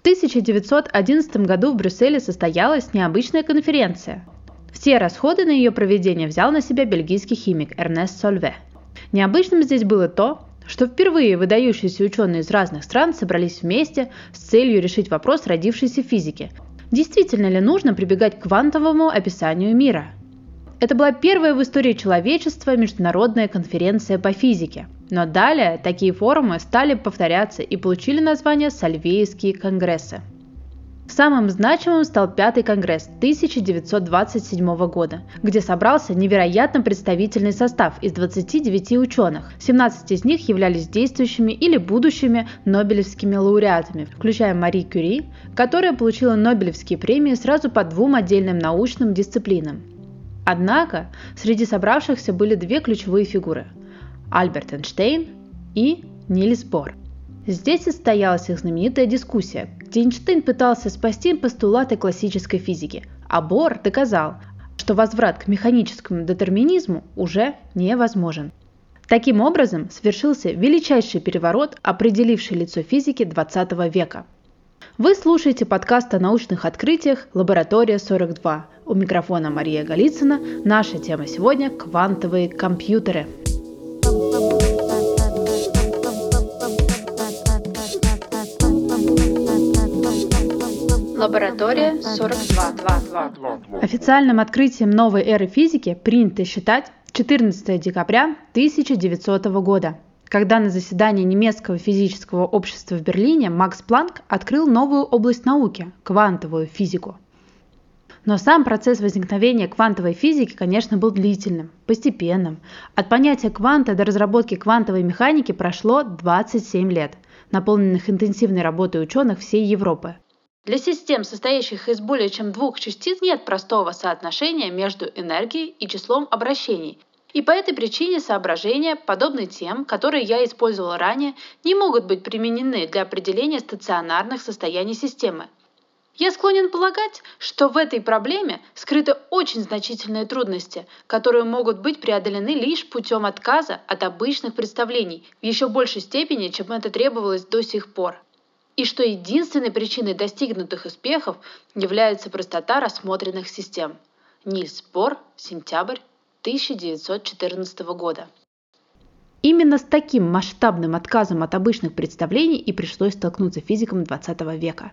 В 1911 году в Брюсселе состоялась необычная конференция. Все расходы на ее проведение взял на себя бельгийский химик Эрнест Сольве. Необычным здесь было то, что впервые выдающиеся ученые из разных стран собрались вместе с целью решить вопрос родившейся физики. Действительно ли нужно прибегать к квантовому описанию мира? Это была первая в истории человечества международная конференция по физике. Но далее такие форумы стали повторяться и получили название Сальвейские конгрессы. Самым значимым стал Пятый конгресс 1927 года, где собрался невероятно представительный состав из 29 ученых. 17 из них являлись действующими или будущими нобелевскими лауреатами, включая Мари Кюри, которая получила Нобелевские премии сразу по двум отдельным научным дисциплинам. Однако среди собравшихся были две ключевые фигуры – Альберт Эйнштейн и Нильс Бор. Здесь состоялась их знаменитая дискуссия, где Эйнштейн пытался спасти постулаты классической физики, а Бор доказал, что возврат к механическому детерминизму уже невозможен. Таким образом, свершился величайший переворот, определивший лицо физики 20 века. Вы слушаете подкаст о научных открытиях «Лаборатория 42». У микрофона Мария Голицына. Наша тема сегодня – квантовые компьютеры – Лаборатория 42. Официальным открытием новой эры физики принято считать 14 декабря 1900 года, когда на заседании немецкого физического общества в Берлине Макс Планк открыл новую область науки – квантовую физику. Но сам процесс возникновения квантовой физики, конечно, был длительным, постепенным. От понятия кванта до разработки квантовой механики прошло 27 лет, наполненных интенсивной работой ученых всей Европы. Для систем, состоящих из более чем двух частиц, нет простого соотношения между энергией и числом обращений. И по этой причине соображения, подобные тем, которые я использовал ранее, не могут быть применены для определения стационарных состояний системы. Я склонен полагать, что в этой проблеме скрыты очень значительные трудности, которые могут быть преодолены лишь путем отказа от обычных представлений в еще большей степени, чем это требовалось до сих пор и что единственной причиной достигнутых успехов является простота рассмотренных систем. Нильс Бор, сентябрь 1914 года. Именно с таким масштабным отказом от обычных представлений и пришлось столкнуться физикам XX века.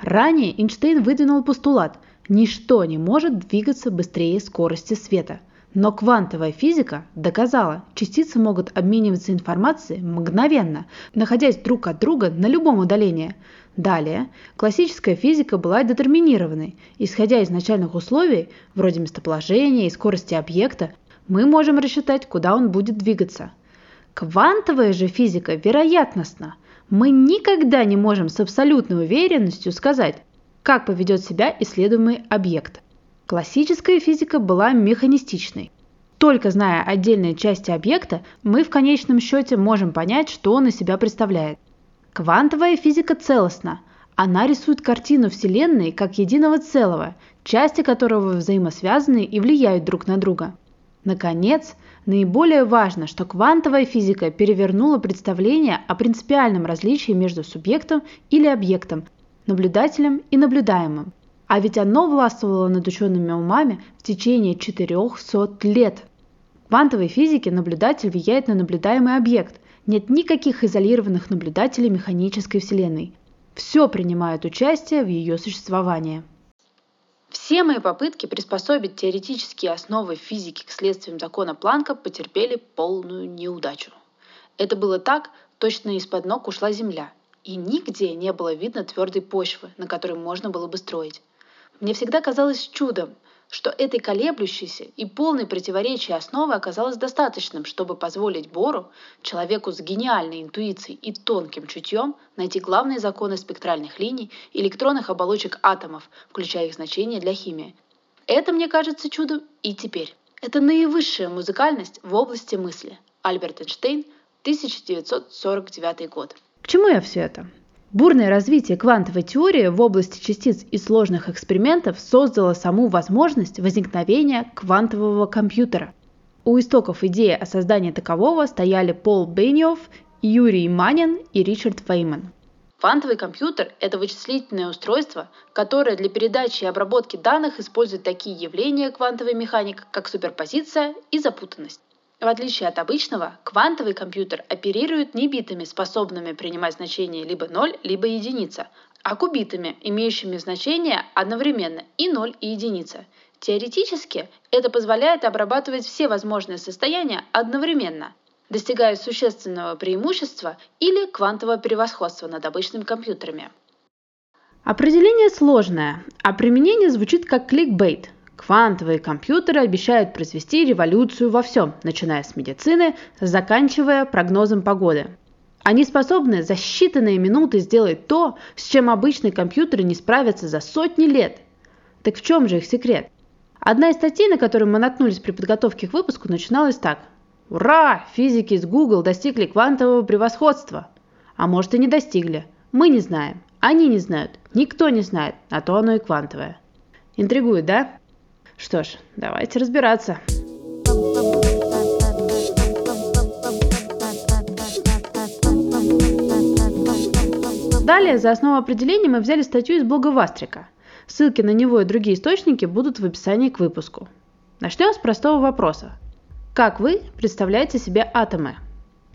Ранее Эйнштейн выдвинул постулат «Ничто не может двигаться быстрее скорости света», но квантовая физика доказала, частицы могут обмениваться информацией мгновенно, находясь друг от друга на любом удалении. Далее, классическая физика была детерминированной. Исходя из начальных условий, вроде местоположения и скорости объекта, мы можем рассчитать, куда он будет двигаться. Квантовая же физика вероятностна. Мы никогда не можем с абсолютной уверенностью сказать, как поведет себя исследуемый объект. Классическая физика была механистичной. Только зная отдельные части объекта, мы в конечном счете можем понять, что он из себя представляет. Квантовая физика целостна. Она рисует картину Вселенной как единого целого, части которого взаимосвязаны и влияют друг на друга. Наконец, наиболее важно, что квантовая физика перевернула представление о принципиальном различии между субъектом или объектом, наблюдателем и наблюдаемым – а ведь оно властвовало над учеными умами в течение 400 лет. В квантовой физике наблюдатель влияет на наблюдаемый объект. Нет никаких изолированных наблюдателей механической Вселенной. Все принимает участие в ее существовании. Все мои попытки приспособить теоретические основы физики к следствиям закона Планка потерпели полную неудачу. Это было так, точно из-под ног ушла Земля, и нигде не было видно твердой почвы, на которой можно было бы строить. Мне всегда казалось чудом, что этой колеблющейся и полной противоречия основы оказалось достаточным, чтобы позволить Бору, человеку с гениальной интуицией и тонким чутьем, найти главные законы спектральных линий электронных оболочек атомов, включая их значение для химии. Это мне кажется чудом и теперь. Это наивысшая музыкальность в области мысли. Альберт Эйнштейн, 1949 год. К чему я все это? Бурное развитие квантовой теории в области частиц и сложных экспериментов создало саму возможность возникновения квантового компьютера. У истоков идеи о создании такового стояли Пол Бенниофф, Юрий Манин и Ричард Фейман. Квантовый компьютер – это вычислительное устройство, которое для передачи и обработки данных использует такие явления квантовой механики, как суперпозиция и запутанность. В отличие от обычного, квантовый компьютер оперирует не битами, способными принимать значение либо 0, либо единица, а кубитами, имеющими значение одновременно и 0, и единица. Теоретически это позволяет обрабатывать все возможные состояния одновременно, достигая существенного преимущества или квантового превосходства над обычными компьютерами. Определение сложное, а применение звучит как кликбейт. Квантовые компьютеры обещают произвести революцию во всем, начиная с медицины, заканчивая прогнозом погоды. Они способны за считанные минуты сделать то, с чем обычные компьютеры не справятся за сотни лет. Так в чем же их секрет? Одна из статей, на которую мы наткнулись при подготовке к выпуску, начиналась так. Ура! Физики из Google достигли квантового превосходства. А может и не достигли. Мы не знаем. Они не знают. Никто не знает. А то оно и квантовое. Интригует, да? Что ж, давайте разбираться. Далее, за основу определения мы взяли статью из блога Вастрика. Ссылки на него и другие источники будут в описании к выпуску. Начнем с простого вопроса. Как вы представляете себе атомы?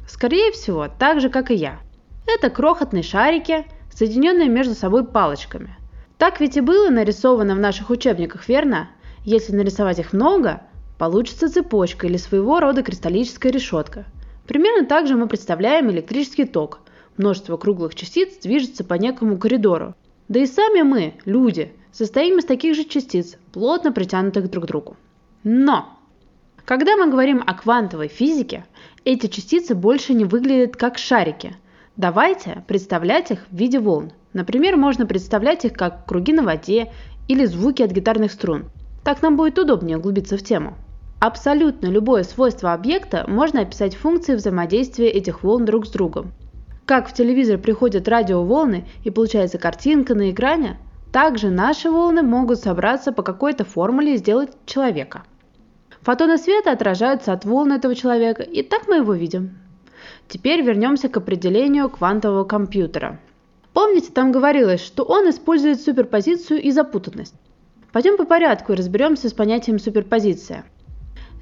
Скорее всего, так же, как и я. Это крохотные шарики, соединенные между собой палочками. Так ведь и было нарисовано в наших учебниках, верно? Если нарисовать их много, получится цепочка или своего рода кристаллическая решетка. Примерно так же мы представляем электрический ток. Множество круглых частиц движется по некому коридору. Да и сами мы, люди, состоим из таких же частиц, плотно притянутых друг к другу. Но! Когда мы говорим о квантовой физике, эти частицы больше не выглядят как шарики. Давайте представлять их в виде волн. Например, можно представлять их как круги на воде или звуки от гитарных струн. Так нам будет удобнее углубиться в тему. Абсолютно любое свойство объекта можно описать функцией взаимодействия этих волн друг с другом. Как в телевизор приходят радиоволны и получается картинка на экране, также наши волны могут собраться по какой-то формуле и сделать человека. Фотоны света отражаются от волн этого человека, и так мы его видим. Теперь вернемся к определению квантового компьютера. Помните, там говорилось, что он использует суперпозицию и запутанность. Пойдем по порядку и разберемся с понятием суперпозиция.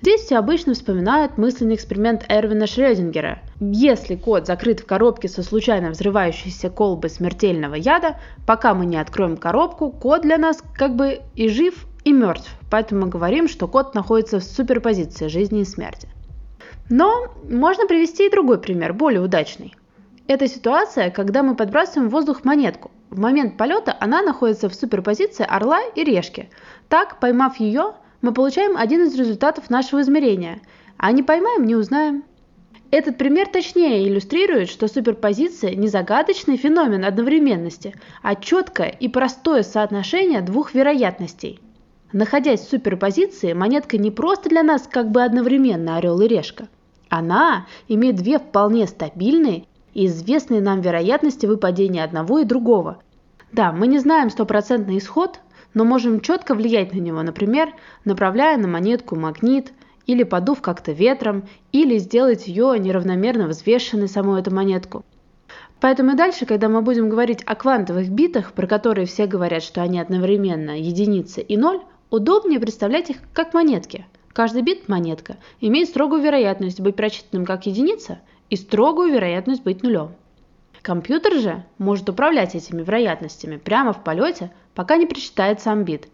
Здесь все обычно вспоминают мысленный эксперимент Эрвина Шрёдингера. Если кот закрыт в коробке со случайно взрывающейся колбой смертельного яда, пока мы не откроем коробку, кот для нас как бы и жив, и мертв. Поэтому мы говорим, что кот находится в суперпозиции жизни и смерти. Но можно привести и другой пример, более удачный. Это ситуация, когда мы подбрасываем в воздух монетку. В момент полета она находится в суперпозиции орла и решки. Так, поймав ее, мы получаем один из результатов нашего измерения, а не поймаем, не узнаем. Этот пример точнее иллюстрирует, что суперпозиция не загадочный феномен одновременности, а четкое и простое соотношение двух вероятностей. Находясь в суперпозиции, монетка не просто для нас как бы одновременно орел и решка. Она имеет две вполне стабильные и известные нам вероятности выпадения одного и другого. Да, мы не знаем стопроцентный исход, но можем четко влиять на него, например, направляя на монетку магнит, или подув как-то ветром, или сделать ее неравномерно взвешенной саму эту монетку. Поэтому и дальше, когда мы будем говорить о квантовых битах, про которые все говорят, что они одновременно единица и ноль, удобнее представлять их как монетки. Каждый бит – монетка, имеет строгую вероятность быть прочитанным как единица и строгую вероятность быть нулем. Компьютер же может управлять этими вероятностями прямо в полете, пока не прочитает сам бит.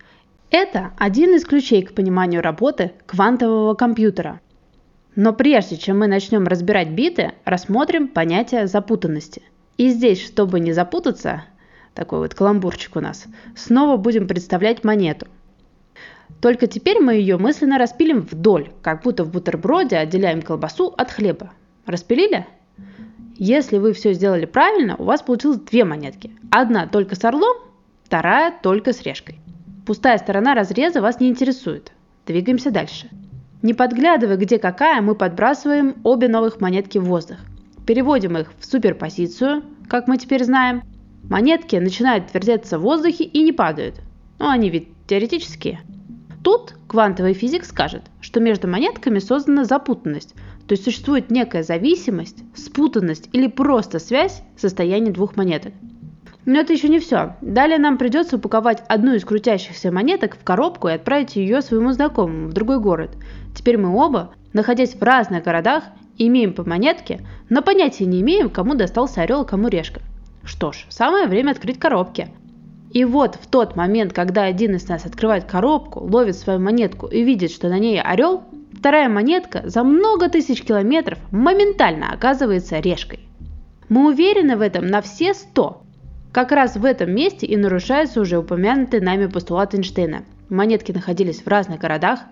Это один из ключей к пониманию работы квантового компьютера. Но прежде чем мы начнем разбирать биты, рассмотрим понятие запутанности. И здесь, чтобы не запутаться, такой вот каламбурчик у нас, снова будем представлять монету. Только теперь мы ее мысленно распилим вдоль, как будто в бутерброде отделяем колбасу от хлеба. Распилили? Если вы все сделали правильно, у вас получилось две монетки. Одна только с орлом, вторая только с решкой. Пустая сторона разреза вас не интересует. Двигаемся дальше. Не подглядывая, где какая, мы подбрасываем обе новых монетки в воздух. Переводим их в суперпозицию, как мы теперь знаем. Монетки начинают вертеться в воздухе и не падают. Ну, они ведь теоретические. Тут квантовый физик скажет, что между монетками создана запутанность, то есть существует некая зависимость, спутанность или просто связь состояния двух монеток. Но это еще не все. Далее нам придется упаковать одну из крутящихся монеток в коробку и отправить ее своему знакомому в другой город. Теперь мы оба, находясь в разных городах, имеем по монетке, но понятия не имеем, кому достался орел, кому решка. Что ж, самое время открыть коробки. И вот в тот момент, когда один из нас открывает коробку, ловит свою монетку и видит, что на ней орел, вторая монетка за много тысяч километров моментально оказывается решкой. Мы уверены в этом на все сто. Как раз в этом месте и нарушается уже упомянутый нами постулат Эйнштейна. Монетки находились в разных городах,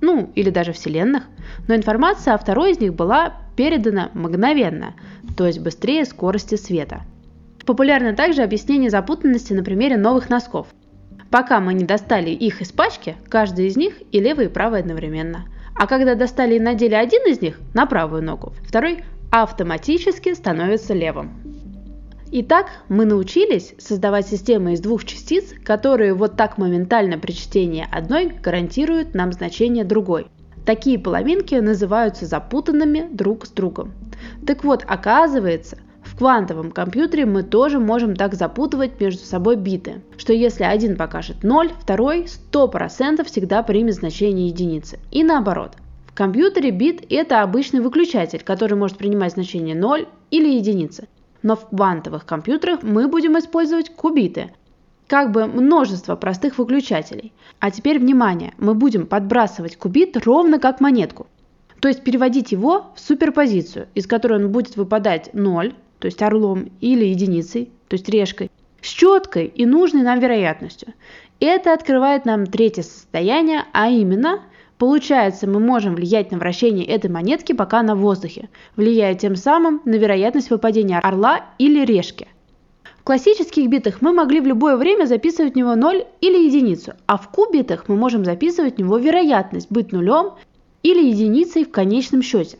ну или даже вселенных, но информация о второй из них была передана мгновенно, то есть быстрее скорости света. Популярно также объяснение запутанности на примере новых носков. Пока мы не достали их из пачки, каждый из них и левый, и правый одновременно. А когда достали и надели один из них на правую ногу, второй автоматически становится левым. Итак, мы научились создавать системы из двух частиц, которые вот так моментально при чтении одной гарантируют нам значение другой. Такие половинки называются запутанными друг с другом. Так вот, оказывается, квантовом компьютере мы тоже можем так запутывать между собой биты, что если один покажет 0, второй 100% всегда примет значение единицы. И наоборот. В компьютере бит – это обычный выключатель, который может принимать значение 0 или единицы но в квантовых компьютерах мы будем использовать кубиты, как бы множество простых выключателей. А теперь внимание, мы будем подбрасывать кубит ровно как монетку. То есть переводить его в суперпозицию, из которой он будет выпадать 0, то есть орлом, или единицей, то есть решкой, с четкой и нужной нам вероятностью. Это открывает нам третье состояние, а именно – Получается, мы можем влиять на вращение этой монетки, пока на воздухе, влияя тем самым на вероятность выпадения орла или решки. В классических битах мы могли в любое время записывать в него 0 или единицу, а в кубитах мы можем записывать в него вероятность быть нулем или единицей в конечном счете.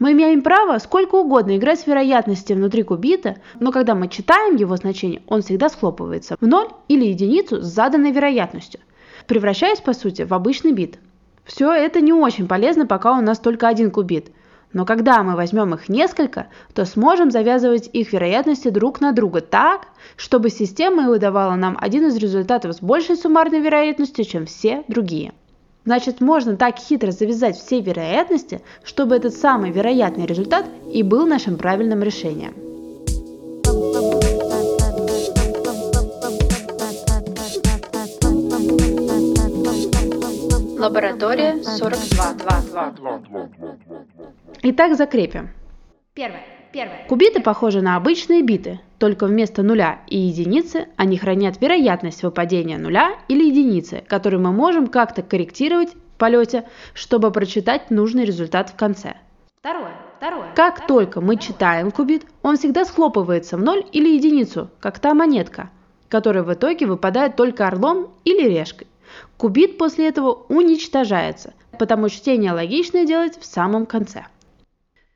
Мы имеем право сколько угодно играть с вероятностью внутри кубита, но когда мы читаем его значение, он всегда схлопывается в 0 или единицу с заданной вероятностью, превращаясь по сути в обычный бит – все это не очень полезно, пока у нас только один кубит. Но когда мы возьмем их несколько, то сможем завязывать их вероятности друг на друга так, чтобы система выдавала нам один из результатов с большей суммарной вероятностью, чем все другие. Значит, можно так хитро завязать все вероятности, чтобы этот самый вероятный результат и был нашим правильным решением. Лаборатория 42. Итак, закрепим. Первое. Первое. Кубиты похожи на обычные биты, только вместо нуля и единицы они хранят вероятность выпадения нуля или единицы, которую мы можем как-то корректировать в полете, чтобы прочитать нужный результат в конце. Второе. Второе. Как Второе. только мы читаем кубит, он всегда схлопывается в ноль или единицу, как та монетка, которая в итоге выпадает только орлом или решкой. Кубит после этого уничтожается, потому чтение логичное делать в самом конце.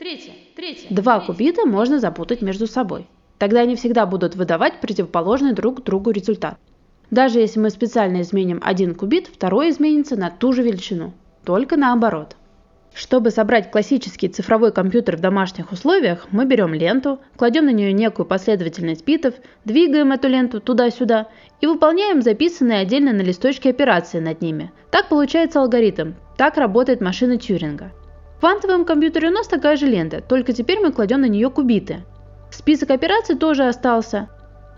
Третье. Третье. Два кубита можно запутать между собой. Тогда они всегда будут выдавать противоположный друг другу результат. Даже если мы специально изменим один кубит, второй изменится на ту же величину, только наоборот. Чтобы собрать классический цифровой компьютер в домашних условиях, мы берем ленту, кладем на нее некую последовательность битов, двигаем эту ленту туда-сюда и выполняем записанные отдельно на листочке операции над ними. Так получается алгоритм. Так работает машина Тьюринга. Квантовом компьютере у нас такая же лента, только теперь мы кладем на нее кубиты. Список операций тоже остался,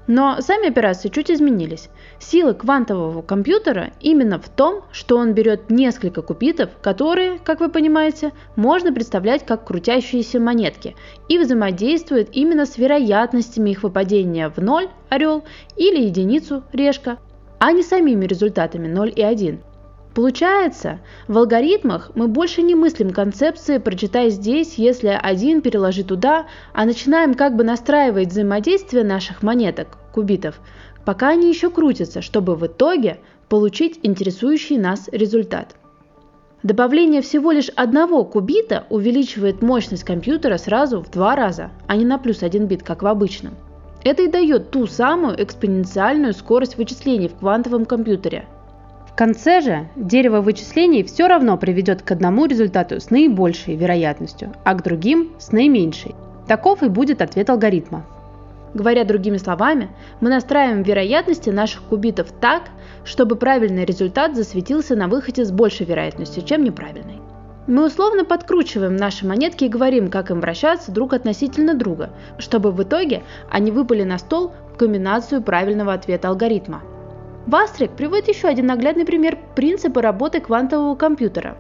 но сами операции чуть изменились. Сила квантового компьютера именно в том, что он берет несколько кубитов, которые, как вы понимаете, можно представлять как крутящиеся монетки, и взаимодействует именно с вероятностями их выпадения в ноль орел или единицу решка, а не самими результатами 0 и 1. Получается, в алгоритмах мы больше не мыслим концепции «прочитай здесь, если один переложи туда», а начинаем как бы настраивать взаимодействие наших монеток, кубитов, пока они еще крутятся, чтобы в итоге получить интересующий нас результат. Добавление всего лишь одного кубита увеличивает мощность компьютера сразу в два раза, а не на плюс один бит, как в обычном. Это и дает ту самую экспоненциальную скорость вычислений в квантовом компьютере – конце же дерево вычислений все равно приведет к одному результату с наибольшей вероятностью, а к другим с наименьшей. Таков и будет ответ алгоритма. Говоря другими словами, мы настраиваем вероятности наших кубитов так, чтобы правильный результат засветился на выходе с большей вероятностью, чем неправильный. Мы условно подкручиваем наши монетки и говорим, как им вращаться друг относительно друга, чтобы в итоге они выпали на стол в комбинацию правильного ответа алгоритма. Вастрик приводит еще один наглядный пример принципа работы квантового компьютера.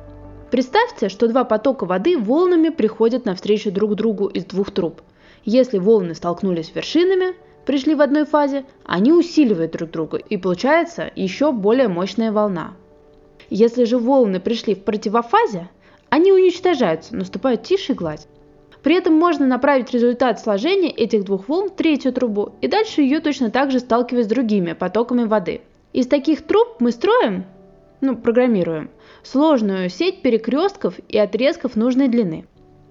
Представьте, что два потока воды волнами приходят навстречу друг другу из двух труб. Если волны столкнулись вершинами, пришли в одной фазе, они усиливают друг друга, и получается еще более мощная волна. Если же волны пришли в противофазе, они уничтожаются, наступают тише и гладь. При этом можно направить результат сложения этих двух волн в третью трубу и дальше ее точно так же сталкивать с другими потоками воды. Из таких труб мы строим, ну, программируем, сложную сеть перекрестков и отрезков нужной длины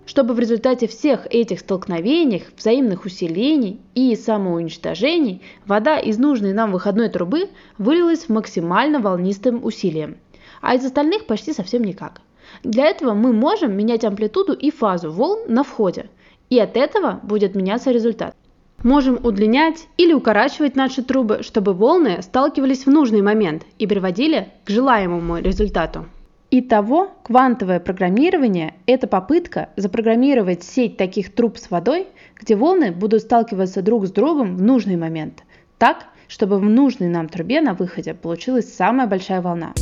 чтобы в результате всех этих столкновений, взаимных усилений и самоуничтожений вода из нужной нам выходной трубы вылилась в максимально волнистым усилием, а из остальных почти совсем никак. Для этого мы можем менять амплитуду и фазу волн на входе, и от этого будет меняться результат. Можем удлинять или укорачивать наши трубы, чтобы волны сталкивались в нужный момент и приводили к желаемому результату. Итого, квантовое программирование – это попытка запрограммировать сеть таких труб с водой, где волны будут сталкиваться друг с другом в нужный момент, так, чтобы в нужной нам трубе на выходе получилась самая большая волна.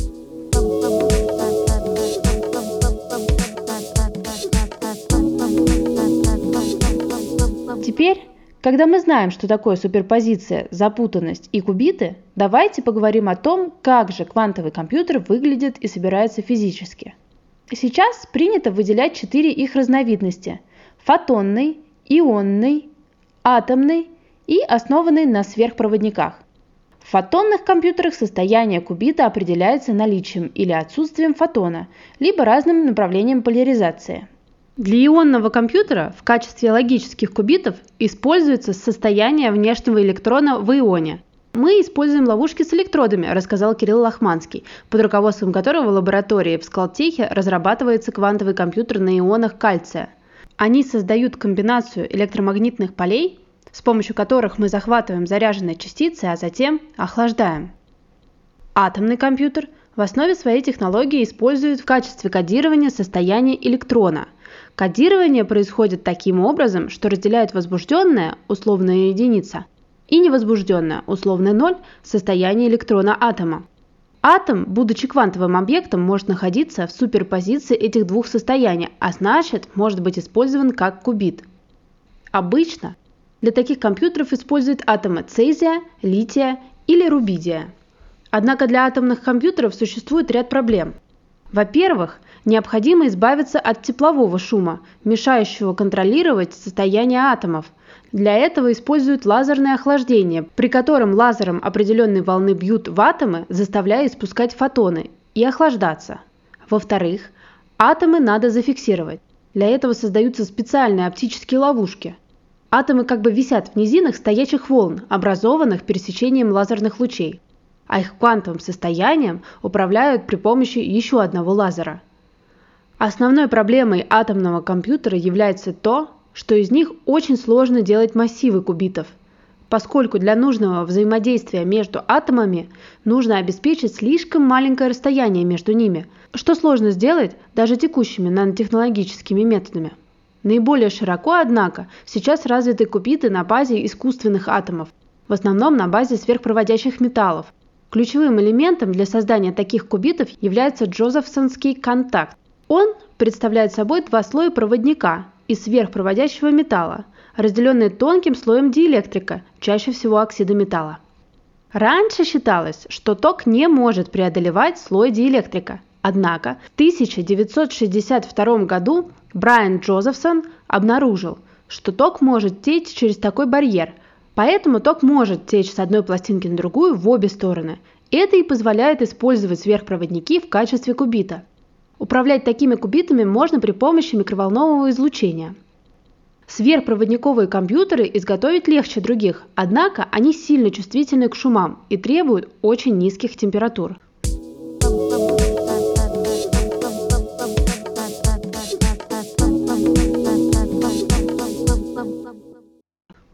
Теперь когда мы знаем, что такое суперпозиция, запутанность и кубиты, давайте поговорим о том, как же квантовый компьютер выглядит и собирается физически. Сейчас принято выделять четыре их разновидности – фотонный, ионный, атомный и основанный на сверхпроводниках. В фотонных компьютерах состояние кубита определяется наличием или отсутствием фотона, либо разным направлением поляризации – для ионного компьютера в качестве логических кубитов используется состояние внешнего электрона в ионе. Мы используем ловушки с электродами, рассказал Кирилл Лохманский, под руководством которого в лаборатории в Скалтехе разрабатывается квантовый компьютер на ионах кальция. Они создают комбинацию электромагнитных полей, с помощью которых мы захватываем заряженные частицы, а затем охлаждаем. Атомный компьютер в основе своей технологии использует в качестве кодирования состояние электрона – Кодирование происходит таким образом, что разделяет возбужденное, условная единица, и невозбужденное, условное ноль, состояние электрона атома. Атом, будучи квантовым объектом, может находиться в суперпозиции этих двух состояний, а значит, может быть использован как кубит. Обычно для таких компьютеров используют атомы цезия, лития или рубидия. Однако для атомных компьютеров существует ряд проблем. Во-первых, необходимо избавиться от теплового шума, мешающего контролировать состояние атомов. Для этого используют лазерное охлаждение, при котором лазером определенной волны бьют в атомы, заставляя испускать фотоны и охлаждаться. Во-вторых, атомы надо зафиксировать. Для этого создаются специальные оптические ловушки. Атомы как бы висят в низинах стоячих волн, образованных пересечением лазерных лучей а их квантовым состоянием управляют при помощи еще одного лазера. Основной проблемой атомного компьютера является то, что из них очень сложно делать массивы кубитов, поскольку для нужного взаимодействия между атомами нужно обеспечить слишком маленькое расстояние между ними, что сложно сделать даже текущими нанотехнологическими методами. Наиболее широко, однако, сейчас развиты кубиты на базе искусственных атомов, в основном на базе сверхпроводящих металлов, Ключевым элементом для создания таких кубитов является джозефсонский контакт. Он представляет собой два слоя проводника из сверхпроводящего металла, разделенные тонким слоем диэлектрика, чаще всего оксида металла. Раньше считалось, что ток не может преодолевать слой диэлектрика. Однако в 1962 году Брайан Джозефсон обнаружил, что ток может течь через такой барьер – Поэтому ток может течь с одной пластинки на другую в обе стороны. Это и позволяет использовать сверхпроводники в качестве кубита. Управлять такими кубитами можно при помощи микроволнового излучения. Сверхпроводниковые компьютеры изготовить легче других, однако они сильно чувствительны к шумам и требуют очень низких температур.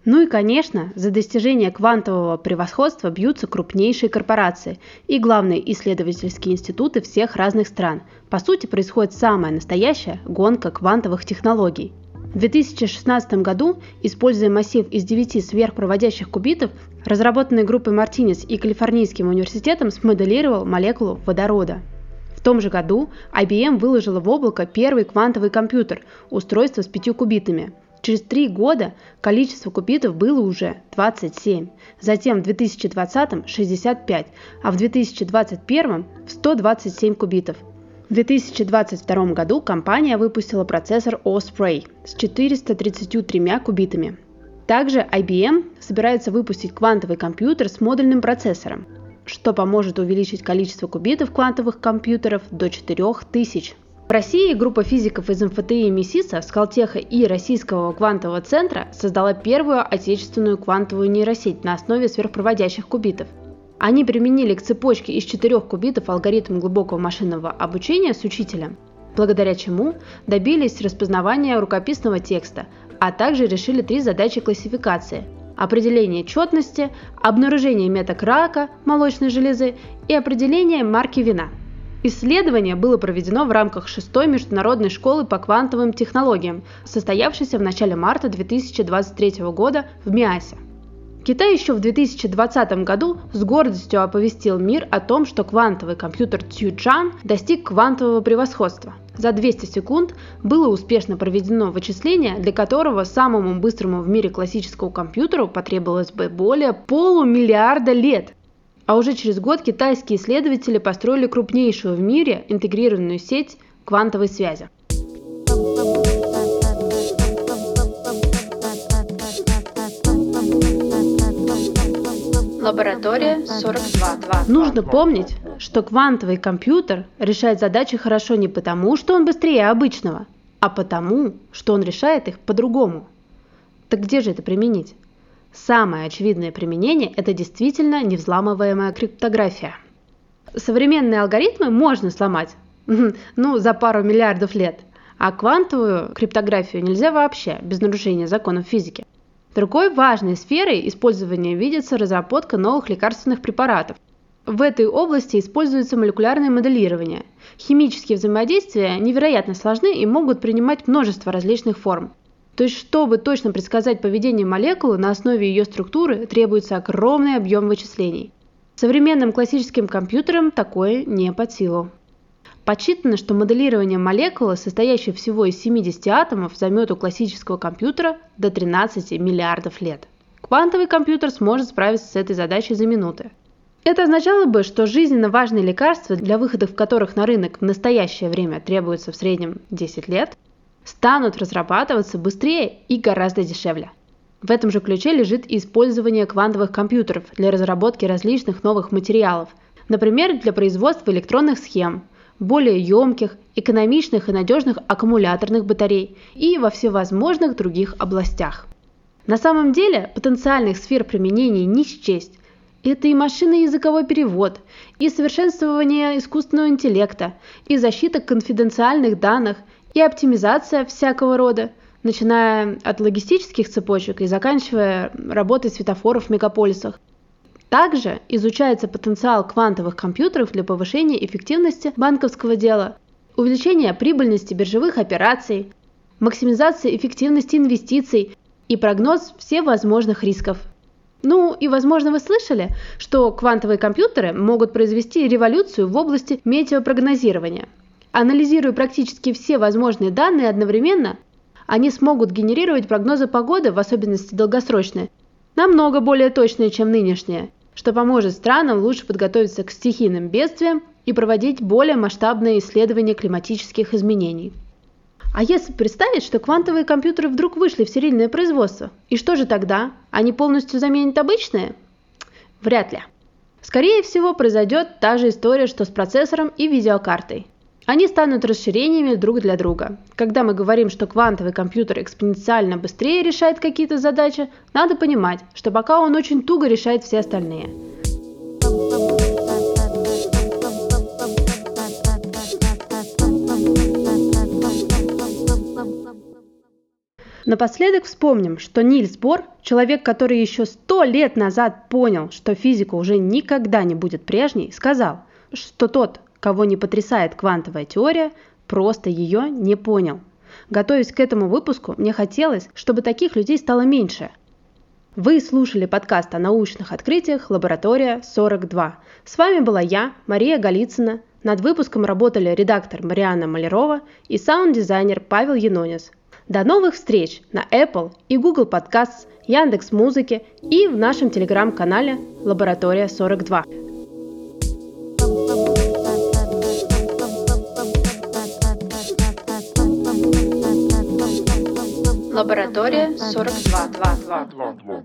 Ну и, конечно, за достижение квантового превосходства бьются крупнейшие корпорации и главные исследовательские институты всех разных стран. По сути, происходит самая настоящая гонка квантовых технологий. В 2016 году, используя массив из 9 сверхпроводящих кубитов, разработанный группой Мартинес и Калифорнийским университетом смоделировал молекулу водорода. В том же году IBM выложила в облако первый квантовый компьютер, устройство с пятью кубитами – Через три года количество кубитов было уже 27, затем в 2020 – 65, а в 2021 – 127 кубитов. В 2022 году компания выпустила процессор Osprey с 433 кубитами. Также IBM собирается выпустить квантовый компьютер с модульным процессором, что поможет увеличить количество кубитов квантовых компьютеров до 4000. В России группа физиков из МФТИ МИСИСа, Скалтеха и Российского квантового центра создала первую отечественную квантовую нейросеть на основе сверхпроводящих кубитов. Они применили к цепочке из четырех кубитов алгоритм глубокого машинного обучения с учителем, благодаря чему добились распознавания рукописного текста, а также решили три задачи классификации – определение четности, обнаружение меток рака молочной железы и определение марки вина – Исследование было проведено в рамках шестой международной школы по квантовым технологиям, состоявшейся в начале марта 2023 года в Миасе. Китай еще в 2020 году с гордостью оповестил мир о том, что квантовый компьютер Цючан достиг квантового превосходства. За 200 секунд было успешно проведено вычисление, для которого самому быстрому в мире классическому компьютеру потребовалось бы более полумиллиарда лет. А уже через год китайские исследователи построили крупнейшую в мире интегрированную сеть квантовой связи. Лаборатория 42. Нужно помнить, что квантовый компьютер решает задачи хорошо не потому, что он быстрее обычного, а потому, что он решает их по-другому. Так где же это применить? Самое очевидное применение – это действительно невзламываемая криптография. Современные алгоритмы можно сломать, ну, за пару миллиардов лет, а квантовую криптографию нельзя вообще, без нарушения законов физики. Другой важной сферой использования видится разработка новых лекарственных препаратов. В этой области используется молекулярное моделирование. Химические взаимодействия невероятно сложны и могут принимать множество различных форм. То есть, чтобы точно предсказать поведение молекулы на основе ее структуры, требуется огромный объем вычислений. Современным классическим компьютерам такое не под силу. Подсчитано, что моделирование молекулы, состоящей всего из 70 атомов, займет у классического компьютера до 13 миллиардов лет. Квантовый компьютер сможет справиться с этой задачей за минуты. Это означало бы, что жизненно важные лекарства, для выходов которых на рынок в настоящее время требуется в среднем 10 лет, станут разрабатываться быстрее и гораздо дешевле. В этом же ключе лежит и использование квантовых компьютеров для разработки различных новых материалов, например, для производства электронных схем, более емких, экономичных и надежных аккумуляторных батарей и во всевозможных других областях. На самом деле потенциальных сфер применений не счесть. Это и машинный языковой перевод, и совершенствование искусственного интеллекта, и защита конфиденциальных данных, и оптимизация всякого рода, начиная от логистических цепочек и заканчивая работой светофоров в мегаполисах. Также изучается потенциал квантовых компьютеров для повышения эффективности банковского дела, увеличения прибыльности биржевых операций, максимизации эффективности инвестиций и прогноз всевозможных рисков. Ну и, возможно, вы слышали, что квантовые компьютеры могут произвести революцию в области метеопрогнозирования – Анализируя практически все возможные данные одновременно, они смогут генерировать прогнозы погоды, в особенности долгосрочные, намного более точные, чем нынешние, что поможет странам лучше подготовиться к стихийным бедствиям и проводить более масштабные исследования климатических изменений. А если представить, что квантовые компьютеры вдруг вышли в серийное производство, и что же тогда? Они полностью заменят обычные? Вряд ли. Скорее всего, произойдет та же история, что с процессором и видеокартой. Они станут расширениями друг для друга. Когда мы говорим, что квантовый компьютер экспоненциально быстрее решает какие-то задачи, надо понимать, что пока он очень туго решает все остальные. Напоследок вспомним, что Нильс Бор, человек, который еще сто лет назад понял, что физика уже никогда не будет прежней, сказал, что тот, кого не потрясает квантовая теория, просто ее не понял. Готовясь к этому выпуску, мне хотелось, чтобы таких людей стало меньше. Вы слушали подкаст о научных открытиях «Лаборатория 42». С вами была я, Мария Голицына. Над выпуском работали редактор Мариана Малярова и саунд-дизайнер Павел Янонис. До новых встреч на Apple и Google Podcasts, Яндекс Музыки и в нашем телеграм-канале «Лаборатория 42». Лаборатория 42. 2, 2.